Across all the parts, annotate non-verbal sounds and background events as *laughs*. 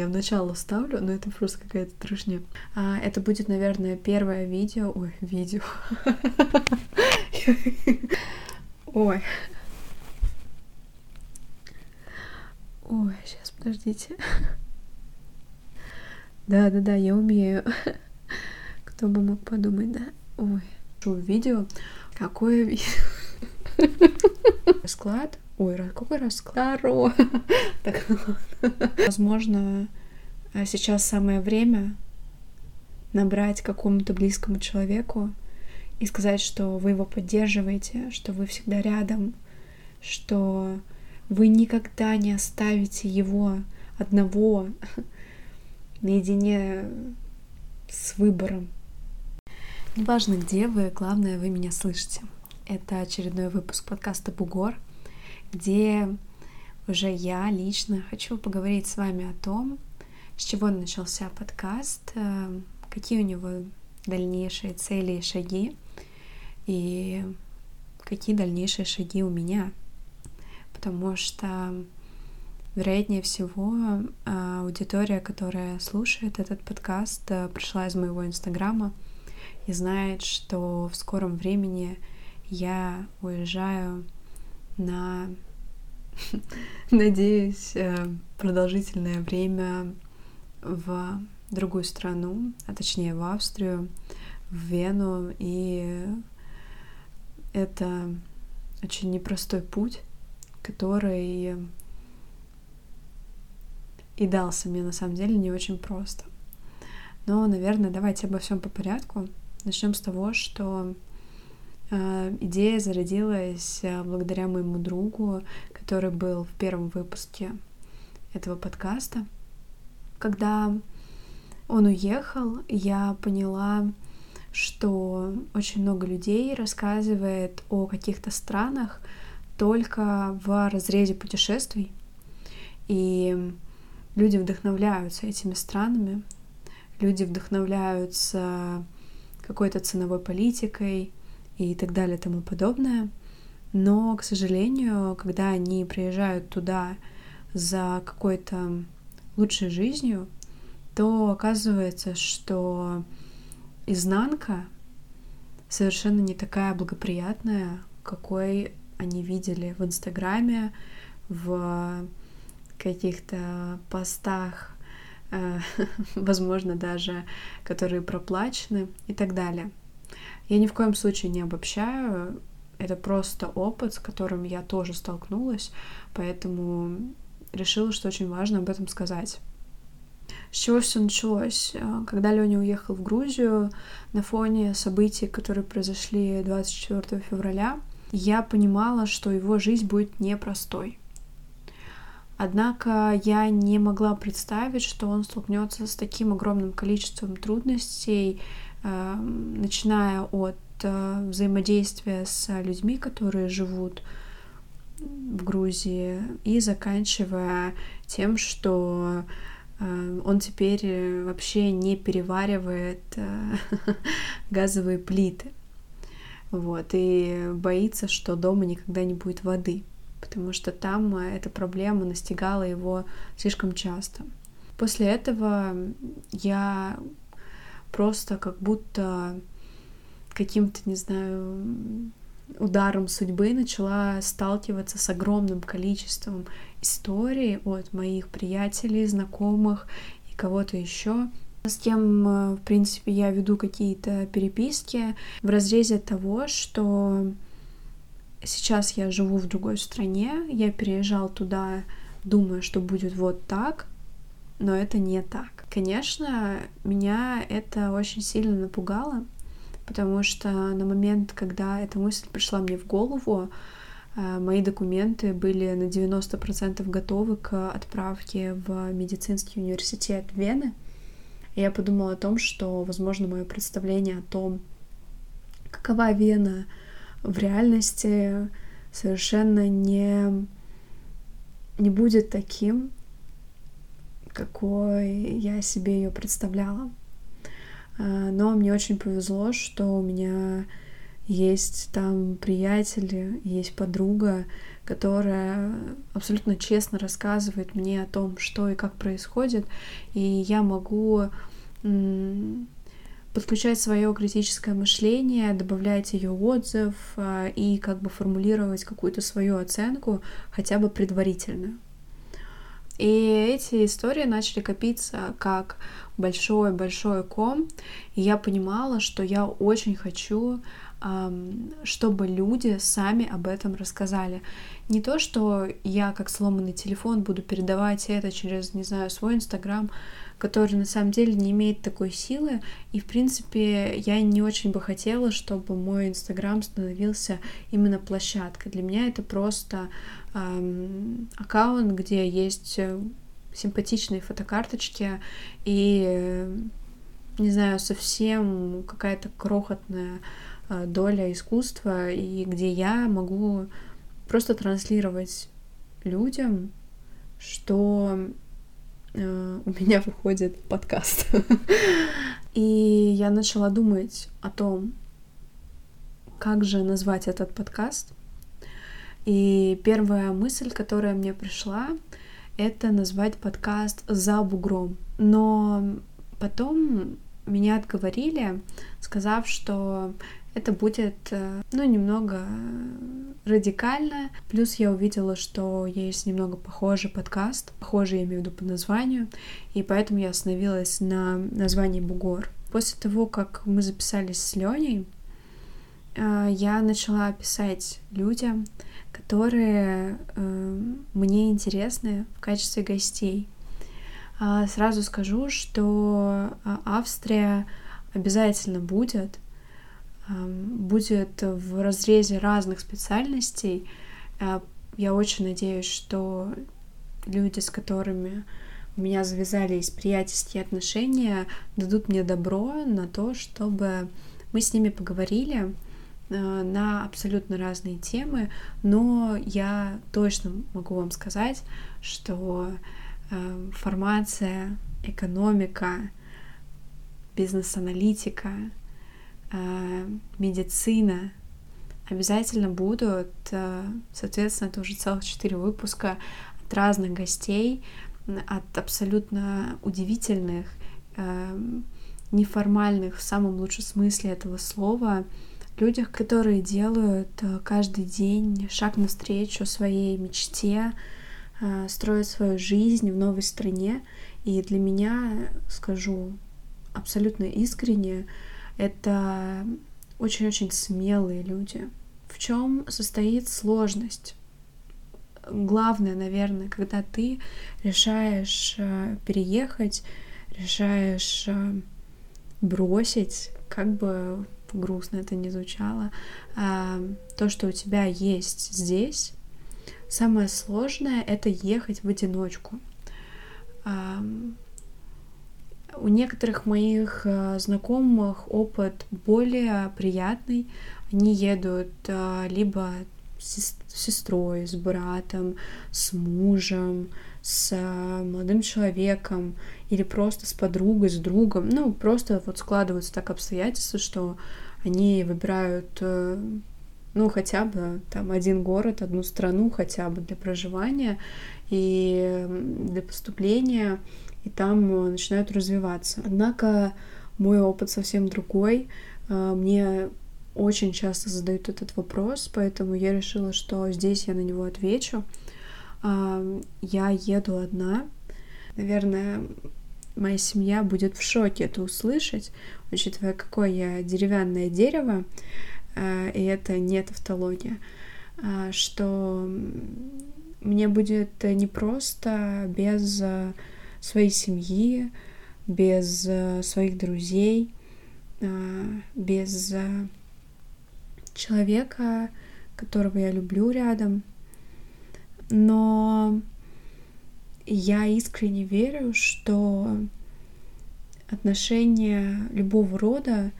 Я в начало ставлю, но это просто какая-то трешня. А, это будет, наверное, первое видео... Ой, видео. Ой. Ой, сейчас, подождите. Да-да-да, я умею. Кто бы мог подумать, да? Ой. Видео. Какое видео? Расклад. *laughs* Ой, какой расклад? Таро. *laughs* Так, Возможно, сейчас самое время набрать какому-то близкому человеку и сказать, что вы его поддерживаете, что вы всегда рядом, что вы никогда не оставите его одного *laughs* наедине с выбором. Неважно, где вы, главное, вы меня слышите. Это очередной выпуск подкаста «Бугор», где уже я лично хочу поговорить с вами о том, с чего начался подкаст, э, какие у него дальнейшие цели и шаги, и какие дальнейшие шаги у меня. Потому что, вероятнее всего, аудитория, которая слушает этот подкаст, э, пришла из моего инстаграма и знает, что в скором времени я уезжаю на, *laughs* надеюсь, э, продолжительное время в другую страну, а точнее в Австрию, в Вену, и это очень непростой путь, который и дался мне на самом деле не очень просто. Но, наверное, давайте обо всем по порядку. Начнем с того, что идея зародилась э, благодаря моему другу, который был в первом выпуске этого подкаста. Когда он уехал, я поняла, что очень много людей рассказывает о каких-то странах только в разрезе путешествий. И люди вдохновляются этими странами, люди вдохновляются какой-то ценовой политикой и так далее и тому подобное. Но, к сожалению, когда они приезжают туда за какой-то лучшей жизнью, то оказывается, что изнанка совершенно не такая благоприятная, какой они видели в Инстаграме, в каких-то постах, э, *laughs* возможно, даже которые проплачены и так далее. Я ни в коем случае не обобщаю, это просто опыт, с которым я тоже столкнулась, поэтому решила, что очень важно об этом сказать. С чего все началось? А, когда Леня уехал в Грузию на фоне событий, которые произошли 24 февраля, я понимала, что его жизнь будет непростой. Однако я не могла представить, что он столкнется с таким огромным количеством трудностей, начиная от а, взаимодействия с людьми, которые живут в Грузии, и заканчивая тем, что Э, он теперь э, вообще не переваривает э, *laughs* газовые плиты. Вот, и боится, что дома никогда не будет воды, потому что там эта проблема настигала его слишком часто. После этого я просто как будто каким-то, не знаю, ударом судьбы начала сталкиваться с огромным количеством историй от моих приятелей, знакомых и кого-то еще, с кем, э, в принципе, я веду какие-то переписки в разрезе того, что сейчас я живу в другой стране, я переезжал туда, думая, что будет вот так, но это не так. Конечно, меня это очень сильно напугало, потому что на момент, когда эта мысль пришла мне в голову, э, мои документы были на 90% готовы к отправке в медицинский университет Вены. И я подумала о том, что, возможно, мое представление о том, какова Вена в реальности, совершенно не, не будет таким, какой я себе ее представляла. А, но мне очень повезло, что у меня есть там приятели, есть подруга, которая абсолютно честно рассказывает мне о том, что и как происходит, и я могу подключать свое критическое мышление, добавлять ее отзыв а, и как бы формулировать какую-то свою оценку, хотя бы предварительно. И эти истории начали копиться как большой-большой ком, и я понимала, что я очень хочу чтобы люди сами об этом рассказали. Не то, что я как сломанный телефон буду передавать это через, не знаю, свой инстаграм, который на самом деле не имеет такой силы. И, в принципе, я не очень бы хотела, чтобы мой инстаграм становился именно площадкой. Для меня это просто эм, аккаунт, где есть симпатичные фотокарточки и, не знаю, совсем какая-то крохотная доля искусства, и где я могу просто транслировать людям, что э, у меня *laughs* выходит подкаст. И я начала думать о том, как же назвать этот подкаст. И первая мысль, которая мне пришла, это назвать подкаст «За бугром». Но потом меня отговорили, сказав, что это будет, э, ну, немного радикально. Плюс я увидела, что есть немного похожий подкаст, похожий, я имею в виду, по названию, и поэтому я остановилась на названии «Бугор». После того, как мы записались с Леней, э, я начала писать людям, которые э, мне интересны в качестве гостей. А, сразу скажу, что Австрия обязательно будет — будет в разрезе разных специальностей. А, я очень надеюсь, что люди, с которыми у меня завязались приятельские отношения, дадут мне добро на то, чтобы мы с ними поговорили а, на абсолютно разные темы, но я точно могу вам сказать, что а, формация, экономика, бизнес-аналитика, медицина обязательно будут. Э, соответственно, это уже целых четыре выпуска от разных гостей, от абсолютно удивительных, э, неформальных в самом лучшем смысле этого слова, людях, которые делают каждый день шаг навстречу своей мечте, строят свою жизнь в новой стране. И для меня, скажу абсолютно искренне, это очень-очень смелые люди. В чем состоит сложность? Главное, наверное, когда ты решаешь э, переехать, решаешь э, бросить, как бы грустно это не звучало, э, то, что у тебя есть здесь, самое сложное это ехать в одиночку. У некоторых моих э, знакомых опыт более приятный. Они едут э, либо с сестрой, с братом, с мужем, с э, молодым человеком или просто с подругой, с другом. Ну, просто вот складываются так обстоятельства, что они выбирают, ну, хотя бы там один город, одну страну хотя бы для проживания и для поступления и там э, начинают развиваться. Однако мой опыт совсем другой. Э, мне очень часто задают этот вопрос, поэтому я решила, что здесь я на него отвечу. Э, я еду одна. Наверное, моя семья будет в шоке это услышать, учитывая, какое я деревянное дерево, и это не тавтология, что мне будет не просто без своей семьи, без э, своих друзей, э, без э, человека, которого я люблю рядом. Но я искренне верю, что отношения любого рода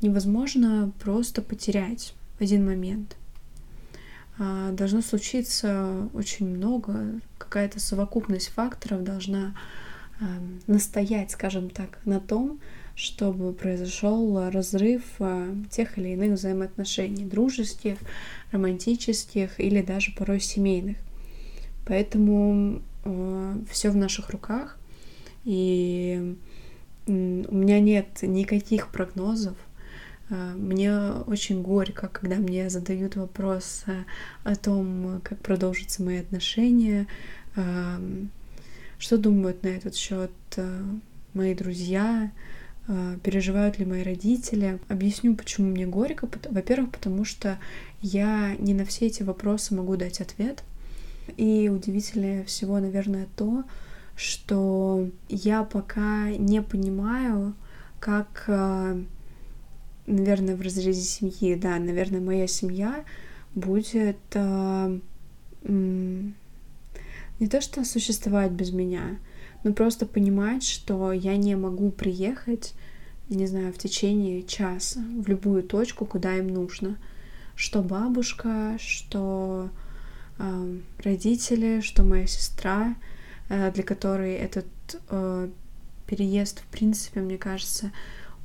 невозможно просто потерять в один момент. А, должно случиться очень много, какая-то совокупность факторов должна эм, настоять, скажем так, на том, чтобы произошел разрыв э, тех или иных взаимоотношений, дружеских, романтических или даже порой семейных. Поэтому все в наших руках, и у меня нет никаких прогнозов. Э, мне очень горько, когда мне задают вопрос э, о том, как продолжатся мои отношения, эм, что думают на этот счет мои друзья, переживают ли мои родители. Объясню, почему мне горько. Во-первых, потому что я не на все эти вопросы могу дать ответ. И удивительнее всего, наверное, то, что я пока не понимаю, как, э, наверное, в разрезе семьи, да, наверное, моя семья будет э, не то что существовать без меня, но просто понимать, что я не могу приехать, не знаю, в течение часа в любую точку, куда им нужно. Что бабушка, что родители, что моя сестра, э, для которой этот э, переезд, в принципе, мне кажется,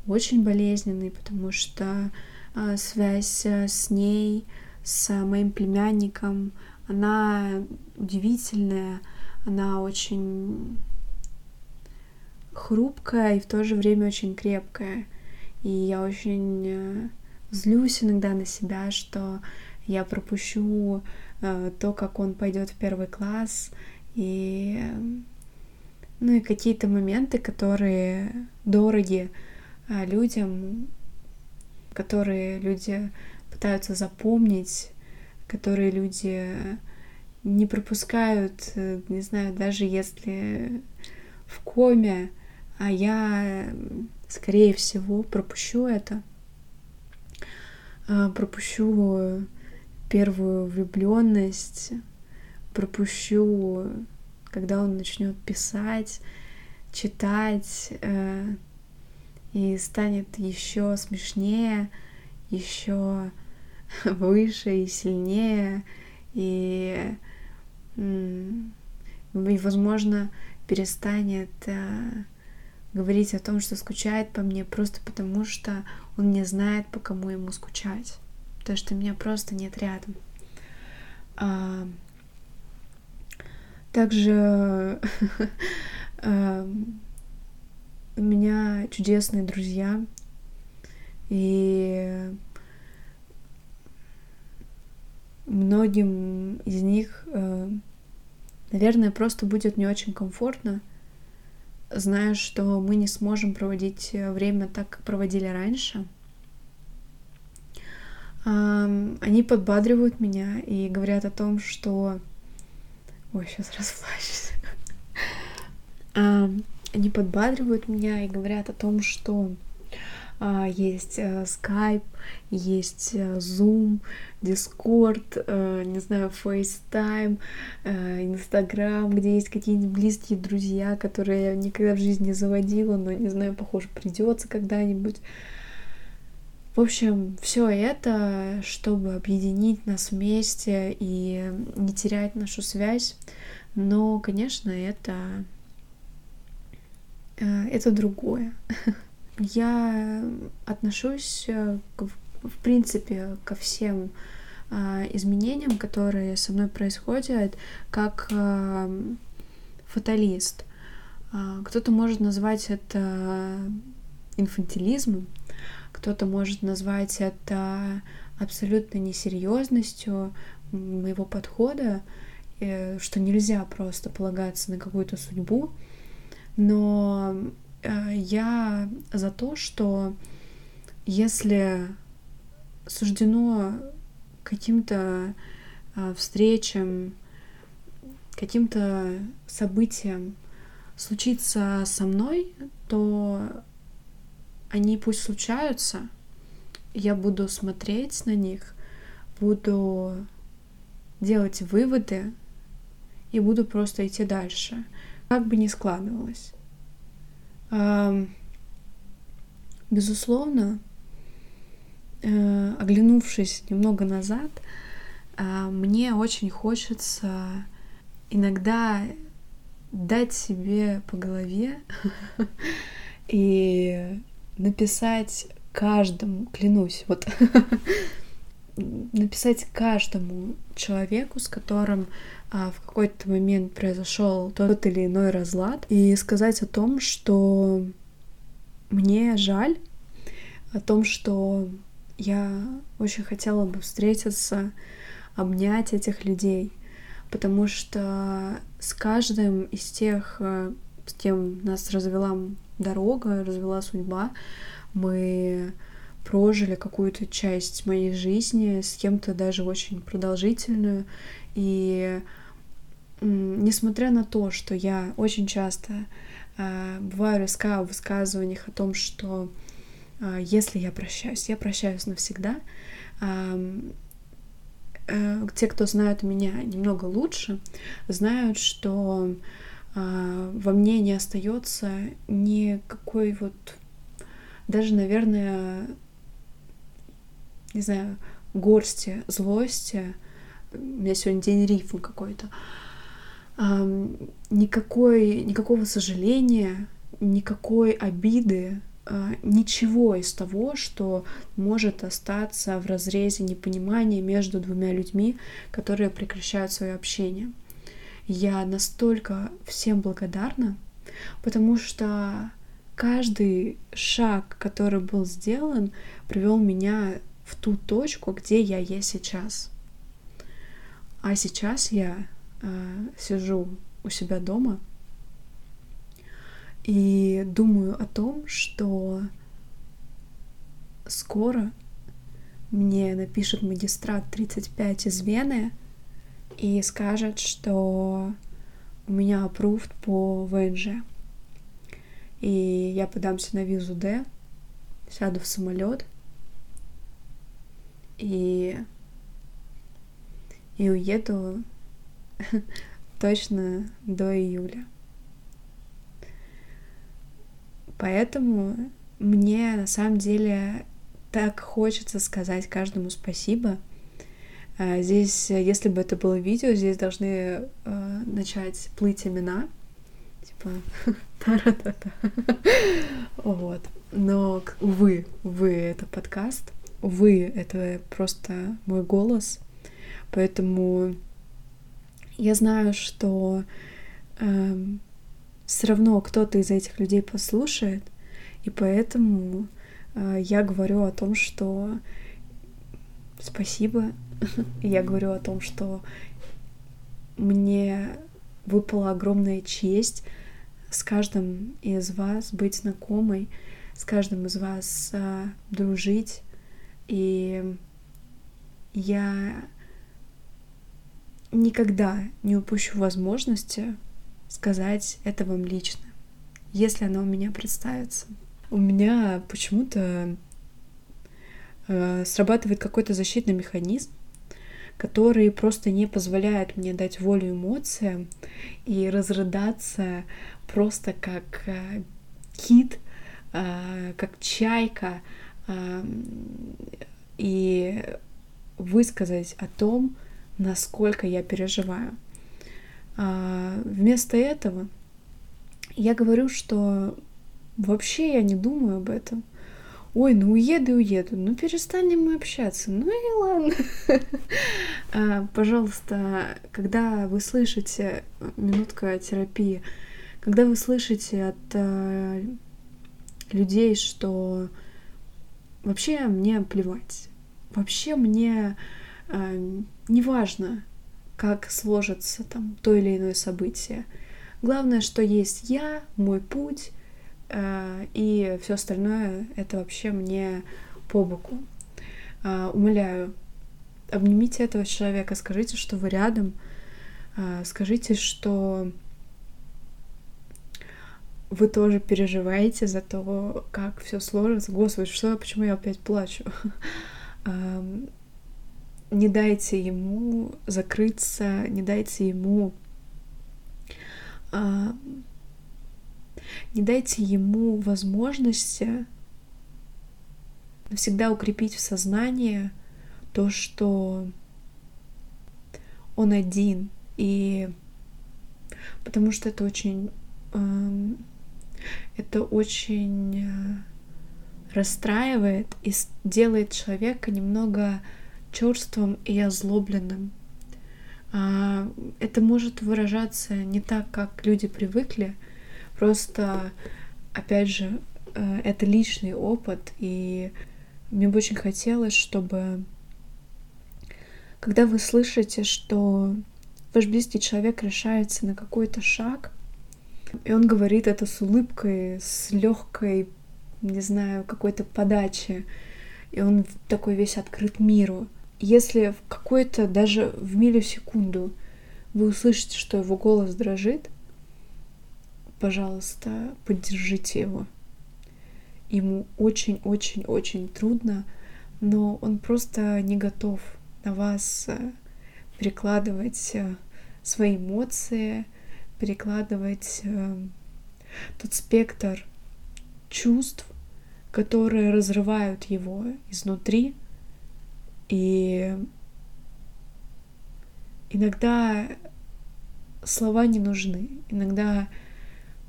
очень болезненный, потому что э, связь с ней, с моим племянником, она удивительная, она очень хрупкая и в то же время очень крепкая. И я очень злюсь иногда на себя, что я пропущу Э, то, как он пойдет в первый класс, и, ну, и какие-то моменты, которые дороги э, людям, которые люди пытаются запомнить, которые люди не пропускают, э, не знаю, даже если в коме, а я, скорее всего, пропущу это, пропущу первую влюбленность пропущу, когда он начнет писать, читать, э, и станет еще смешнее, еще *laughs* выше и сильнее, и, и возможно, перестанет э, говорить о том, что скучает по мне, просто потому что он не знает, по кому ему скучать то что меня просто нет рядом. А, также *laughs* а, у меня чудесные друзья, и многим из них, а, наверное, просто будет не очень комфортно, зная, что мы не сможем проводить время так, как проводили раньше — они подбадривают меня и говорят о том, что... Ой, сейчас расплачусь. *laughs* Они подбадривают меня и говорят о том, что а, есть э, Skype, есть э, Zoom, Discord, э, не знаю, FaceTime, Instagram, где есть какие-нибудь близкие друзья, которые я никогда в жизни не заводила, но не знаю, похоже, придется когда-нибудь. В общем, все это, чтобы объединить нас вместе и не терять нашу связь. Но, конечно, это, это другое. *laughs* Я отношусь, э, в принципе, ко всем э, изменениям, которые со мной происходят, как фаталист. Кто-то может назвать это инфантилизмом, кто-то может назвать это абсолютно несерьезностью моего подхода, э, что нельзя просто полагаться на какую-то судьбу. Но э, я за то, что если суждено каким-то э, встречам, каким-то событиям случиться со мной, то они пусть случаются, я буду смотреть на них, буду делать выводы и буду просто идти дальше, как бы ни складывалось. Безусловно, э, оглянувшись немного назад, а, мне очень хочется иногда дать себе по голове *laughs* и написать каждому, клянусь, вот *laughs* написать каждому человеку, с которым а, в какой-то момент произошел тот или иной разлад, и сказать о том, что мне жаль, о том, что я очень хотела бы встретиться, обнять этих людей, потому что с каждым из тех, э, с кем нас развела дорога, развела судьба, мы прожили какую-то часть моей жизни, с кем-то даже очень продолжительную. И несмотря на то, что я очень часто э, бываю резка в высказываниях о том, что э, если я прощаюсь, я прощаюсь навсегда, э, э, те, кто знают меня немного лучше, знают, что э, во мне не остается никакой вот даже, наверное, не знаю, горсти злости. У меня сегодня день рифм какой-то. Никакой, никакого сожаления, никакой обиды, а, ничего из того, что может остаться в разрезе непонимания между двумя людьми, которые прекращают свое общение. Я настолько всем благодарна, потому что каждый шаг, который был сделан, привел меня в ту точку, где я есть сейчас. А сейчас я э, сижу у себя дома и думаю о том, что скоро мне напишет магистрат 35 из Вены и скажет, что у меня approved по ВНЖ. И я подамся на визу Д, сяду в самолет и, и уеду *laughs* точно до июля. Поэтому мне на самом деле так хочется сказать каждому спасибо. А, здесь, если бы это было видео, здесь должны э, начать плыть имена. Типа, *laughs* та-ра-та-та. *laughs* Вот. Но, увы, увы, это подкаст. Увы, это просто мой голос. Поэтому я знаю, что э, эм, все равно кто-то из этих людей послушает, и поэтому э, я говорю о том, что спасибо. *laughs* я говорю о том, что мне выпала огромная честь с каждым из вас быть знакомой, с каждым из вас э, дружить. И я никогда не упущу возможности сказать это вам лично, если оно у меня представится. У меня почему-то э, срабатывает какой-то защитный механизм, который просто не позволяет мне дать волю эмоциям и разрыдаться просто как э, кит, э, как чайка, и высказать о том, насколько я переживаю. А, вместо этого я говорю, что вообще я не думаю об этом. Ой, ну уеду и уеду, ну перестанем мы общаться, ну и ладно. *laughs* а, пожалуйста, когда вы слышите, минутка терапии, когда вы слышите от а, людей, что вообще мне плевать, вообще мне а, неважно, как сложится там то или иное событие. Главное, что есть я, мой путь, э, и все остальное это вообще мне по боку. Э, умоляю, обнимите этого человека, скажите, что вы рядом, э, скажите, что вы тоже переживаете за то, как все сложится. Господи, что, почему я опять плачу? *laughs* не дайте ему закрыться, не дайте ему а, не дайте ему возможности навсегда укрепить в сознании то, что он один, и потому что это очень, это очень расстраивает и делает человека немного черствым и озлобленным. А, это может выражаться не так, как люди привыкли, просто, опять же, э, это личный опыт, и мне бы очень хотелось, чтобы когда вы слышите, что ваш близкий человек решается на какой-то шаг, и он говорит это с улыбкой, с легкой, не знаю, какой-то подачи, и он такой весь открыт миру. Если в какой-то, даже в миллисекунду, вы услышите, что его голос дрожит, пожалуйста, поддержите его. Ему очень-очень-очень трудно, но он просто не готов на вас э, перекладывать э, свои эмоции, перекладывать э, тот спектр чувств, которые разрывают его изнутри. И иногда слова не нужны. Иногда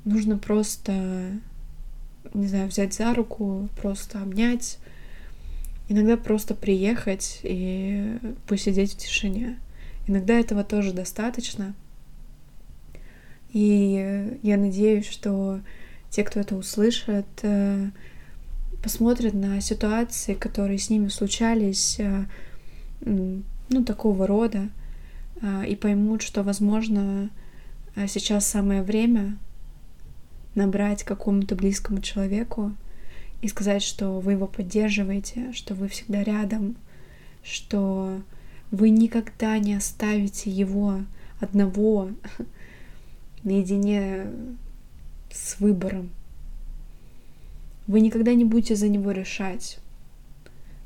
нужно просто, не знаю, взять за руку, просто обнять, Иногда просто приехать и посидеть в тишине. Иногда этого тоже достаточно. И я надеюсь, что те, кто это услышит, э, посмотрят на ситуации, которые с ними случались, э, ну, такого рода, э, и поймут, что, возможно, сейчас самое время набрать какому-то близкому человеку и сказать, что вы его поддерживаете, что вы всегда рядом, что вы никогда не оставите его одного *laughs* наедине с выбором. Вы никогда не будете за него решать,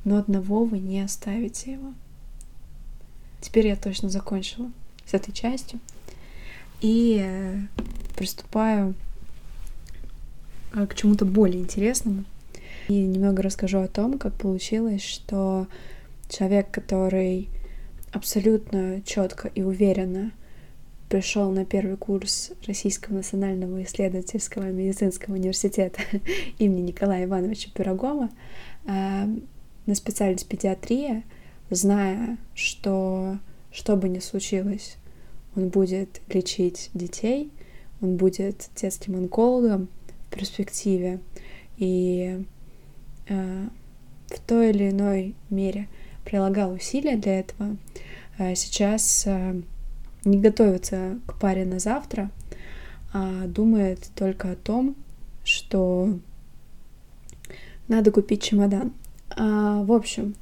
но одного вы не оставите его. Теперь я точно закончила с этой частью и э, приступаю э, к чему-то более интересному. И немного расскажу о том, как получилось, что человек, который абсолютно четко и уверенно пришел на первый курс Российского национального исследовательского медицинского университета *laughs* имени Николая Ивановича Пирогова э, на специальность педиатрия, зная, что что бы ни случилось, он будет лечить детей, он будет детским онкологом в перспективе, и Э, в той или иной мере прилагал усилия для этого, э, сейчас не готовится к паре на завтра, а думает только о том, что надо купить чемодан. А, в общем,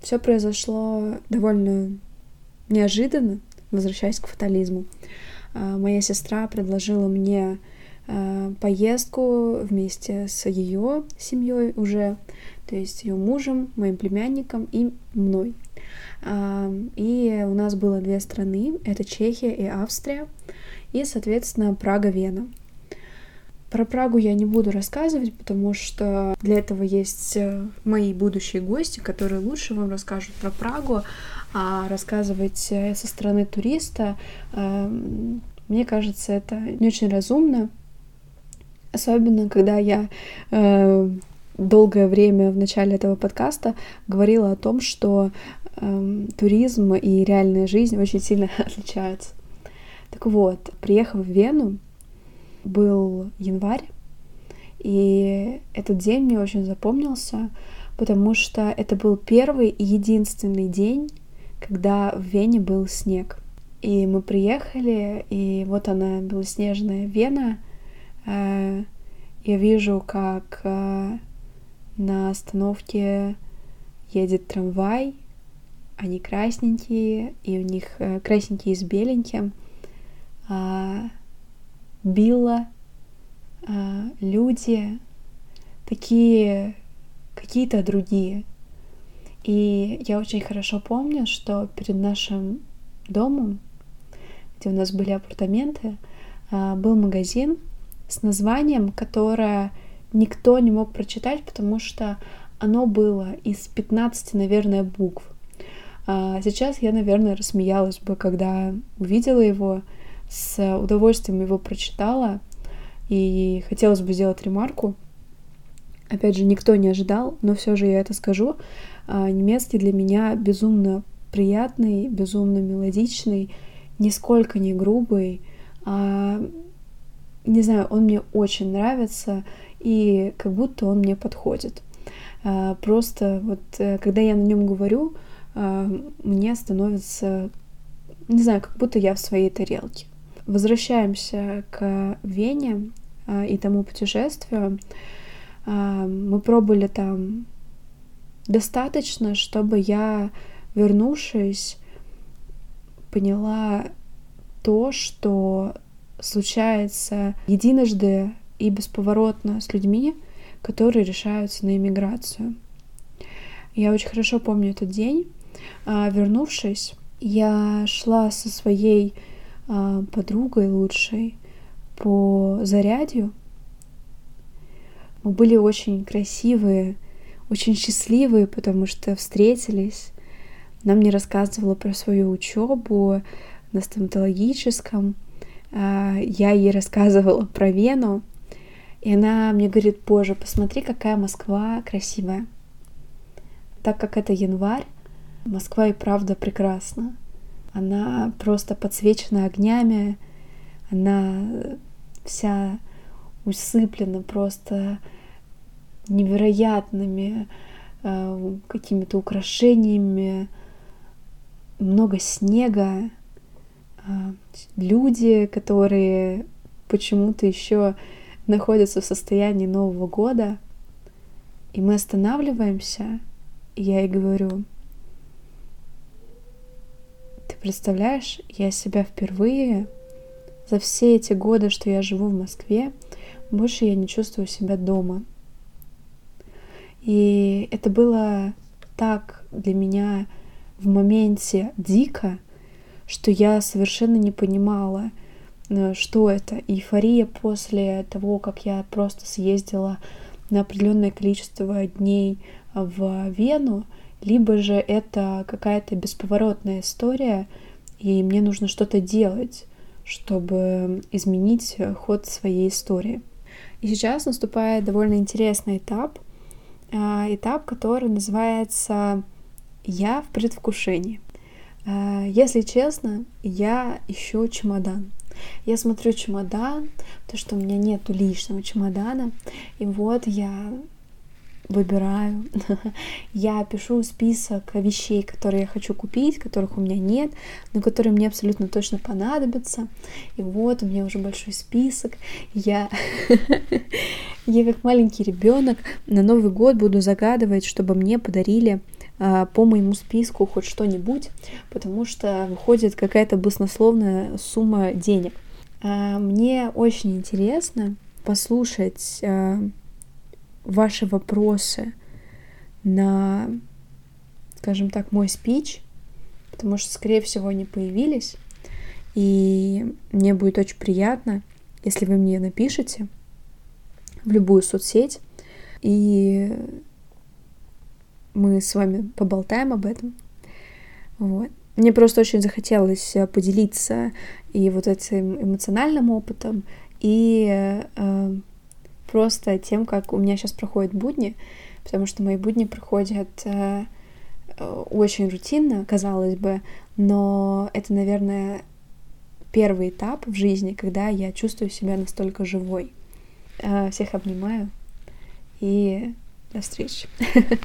все произошло довольно неожиданно, возвращаясь к фатализму. Моя сестра предложила мне Э, поездку вместе с ее семьей уже, то есть ее мужем, моим племянником и мной. А, и у нас было две страны, это Чехия и Австрия, и, соответственно, Прага-Вена. Про Прагу я не буду рассказывать, потому что для этого есть э, мои будущие гости, которые лучше вам расскажут про Прагу, а рассказывать э, со стороны туриста, мне кажется, это не очень разумно, Особенно, когда я э, долгое время в начале этого подкаста говорила о том, что э, туризм и реальная жизнь очень сильно *laughs* отличаются. Так вот, приехав в Вену, был январь, и этот день мне очень запомнился, потому что это был первый и единственный день, когда в Вене был снег. И мы приехали, и вот она, белоснежная Вена — Э, я вижу, как э, на остановке едет трамвай, они красненькие, и у них э, красненькие с беленьким. А, Билла, люди такие какие-то другие. И я очень хорошо помню, что перед нашим домом, где у нас были апартаменты, был магазин, с названием, которое никто не мог прочитать, потому что оно было из 15, наверное, букв. А сейчас я, наверное, рассмеялась бы, когда увидела его, с удовольствием его прочитала, и хотелось бы сделать ремарку. опять же, никто не ожидал, но все же я это скажу. А, немецкий для меня безумно приятный, безумно мелодичный, нисколько не грубый. А, не знаю, он мне очень нравится, и как будто он мне подходит. А, просто вот э, когда я на нем говорю, а, мне становится, не знаю, как будто я в своей тарелке. Возвращаемся к Вене а, и тому путешествию. Мы пробыли там достаточно, чтобы я, вернувшись, поняла то, что случается единожды и бесповоротно с людьми, которые решаются на иммиграцию. Я очень хорошо помню этот день. А, вернувшись, я шла со своей а, подругой лучшей по зарядью. Мы были очень красивые, очень счастливые, потому что встретились. Она мне рассказывала про свою учебу на стоматологическом. А, я ей рассказывала про Вену. И она мне говорит, боже, посмотри, какая Москва красивая. Так как это январь, Москва и правда прекрасна. Она просто подсвечена огнями, она вся усыплена просто невероятными э, какими-то украшениями, много снега, э, люди, которые почему-то еще находятся в состоянии Нового года, и мы останавливаемся, и я ей говорю, ты представляешь, я себя впервые за все эти годы, что я живу в Москве, больше я не чувствую себя дома. И это было так для меня в моменте дико, что я совершенно не понимала, что это? Эйфория после того, как я просто съездила на определенное количество дней в Вену, либо же это какая-то бесповоротная история, и мне нужно что-то делать, чтобы изменить ход своей истории. И сейчас наступает довольно интересный этап, а, этап, который называется «Я в предвкушении». А, если честно, я ищу чемодан. Я смотрю чемодан, то, что у меня нету лишнего чемодана, и вот я выбираю, *laughs* я пишу список вещей, которые я хочу купить, которых у меня нет, но которые мне абсолютно точно понадобятся. И вот у меня уже большой список. Я, *laughs* я как маленький ребенок на Новый год буду загадывать, чтобы мне подарили по моему списку хоть что-нибудь, потому что выходит какая-то баснословная сумма денег. А, мне очень интересно послушать а, ваши вопросы на, скажем так, мой спич, потому что, скорее всего, они появились, и мне будет очень приятно, если вы мне напишите в любую соцсеть, и мы с вами поболтаем об этом. Вот. Мне просто очень захотелось э, поделиться и вот этим эмоциональным опытом, и э, просто тем, как у меня сейчас проходят будни, потому что мои будни проходят э, очень рутинно, казалось бы, но это, наверное, первый этап в жизни, когда я чувствую себя настолько живой. Э, всех обнимаю и до встречи. *laughs*